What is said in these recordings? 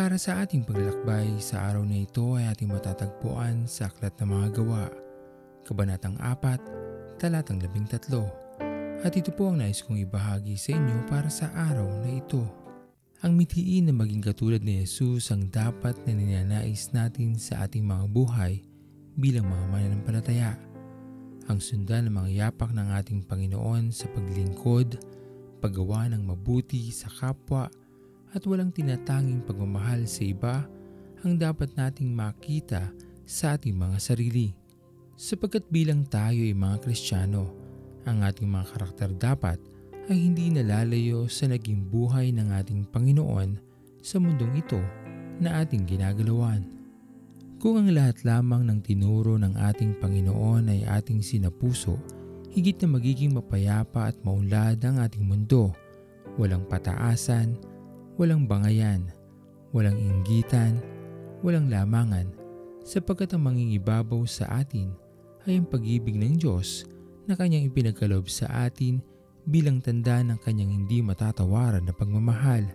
para sa ating paglalakbay sa araw na ito ay ating matatagpuan sa Aklat ng Mga Gawa, Kabanatang 4, Talatang 13. At ito po ang nais kong ibahagi sa inyo para sa araw na ito. Ang mithiin na maging katulad ni Jesus ang dapat na ninanais natin sa ating mga buhay bilang mga mananampalataya. Ang sundan ng mga yapak ng ating Panginoon sa paglingkod, paggawa ng mabuti sa kapwa at walang tinatanging pagmamahal sa iba ang dapat nating makita sa ating mga sarili. Sapagkat bilang tayo ay mga Kristiyano, ang ating mga karakter dapat ay hindi nalalayo sa naging buhay ng ating Panginoon sa mundong ito na ating ginagalawan. Kung ang lahat lamang ng tinuro ng ating Panginoon ay ating sinapuso, higit na magiging mapayapa at maunlad ang ating mundo. Walang pataasan, walang bangayan, walang inggitan, walang lamangan, sapagkat ang mangingibabaw sa atin ay ang pag-ibig ng Diyos na kanyang ipinagkaloob sa atin bilang tanda ng kanyang hindi matatawaran na pagmamahal.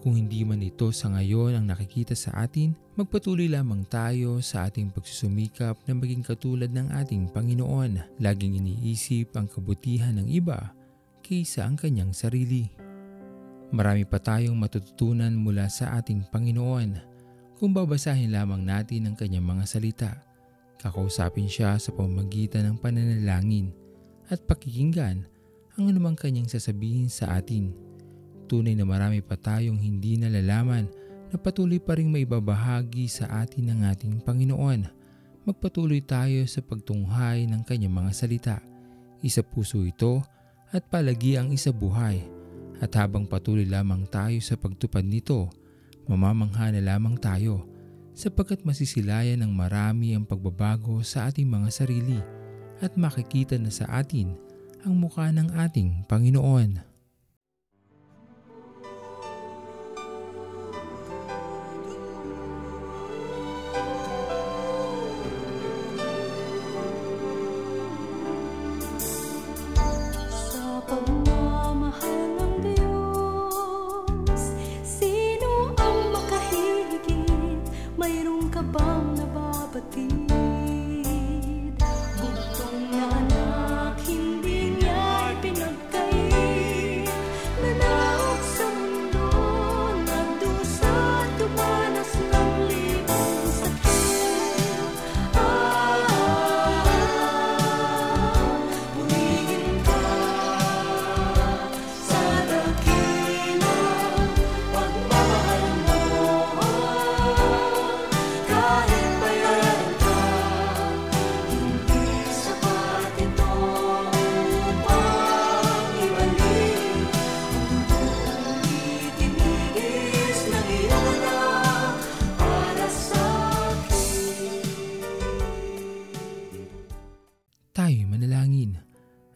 Kung hindi man ito sa ngayon ang nakikita sa atin, magpatuloy lamang tayo sa ating pagsusumikap na maging katulad ng ating Panginoon. Laging iniisip ang kabutihan ng iba kaysa ang kanyang sarili. Marami pa tayong matututunan mula sa ating Panginoon kung babasahin lamang natin ang kanyang mga salita. Kakausapin siya sa pamamagitan ng pananalangin at pakikinggan ang anumang kanyang sasabihin sa atin. Tunay na marami pa tayong hindi nalalaman na patuloy pa rin maibabahagi sa atin ng ating Panginoon. Magpatuloy tayo sa pagtunghay ng kanyang mga salita. Isa puso ito at palagi ang isa buhay at habang patuloy lamang tayo sa pagtupad nito, mamamangha na lamang tayo sapagkat masisilayan ng marami ang pagbabago sa ating mga sarili at makikita na sa atin ang mukha ng ating Panginoon. Tayo'y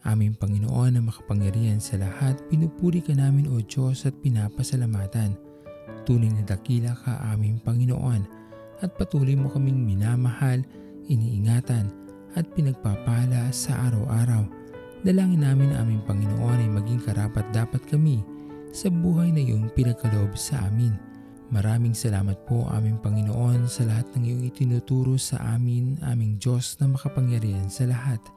Aming Panginoon na makapangyarihan sa lahat, pinupuri ka namin o Diyos at pinapasalamatan. Tunay na dakila ka aming Panginoon at patuloy mo kaming minamahal, iniingatan at pinagpapala sa araw-araw. Dalangin namin na aming Panginoon ay maging karapat dapat kami sa buhay na iyong pinagkaloob sa amin. Maraming salamat po aming Panginoon sa lahat ng iyong itinuturo sa amin, aming Diyos na makapangyarihan sa lahat.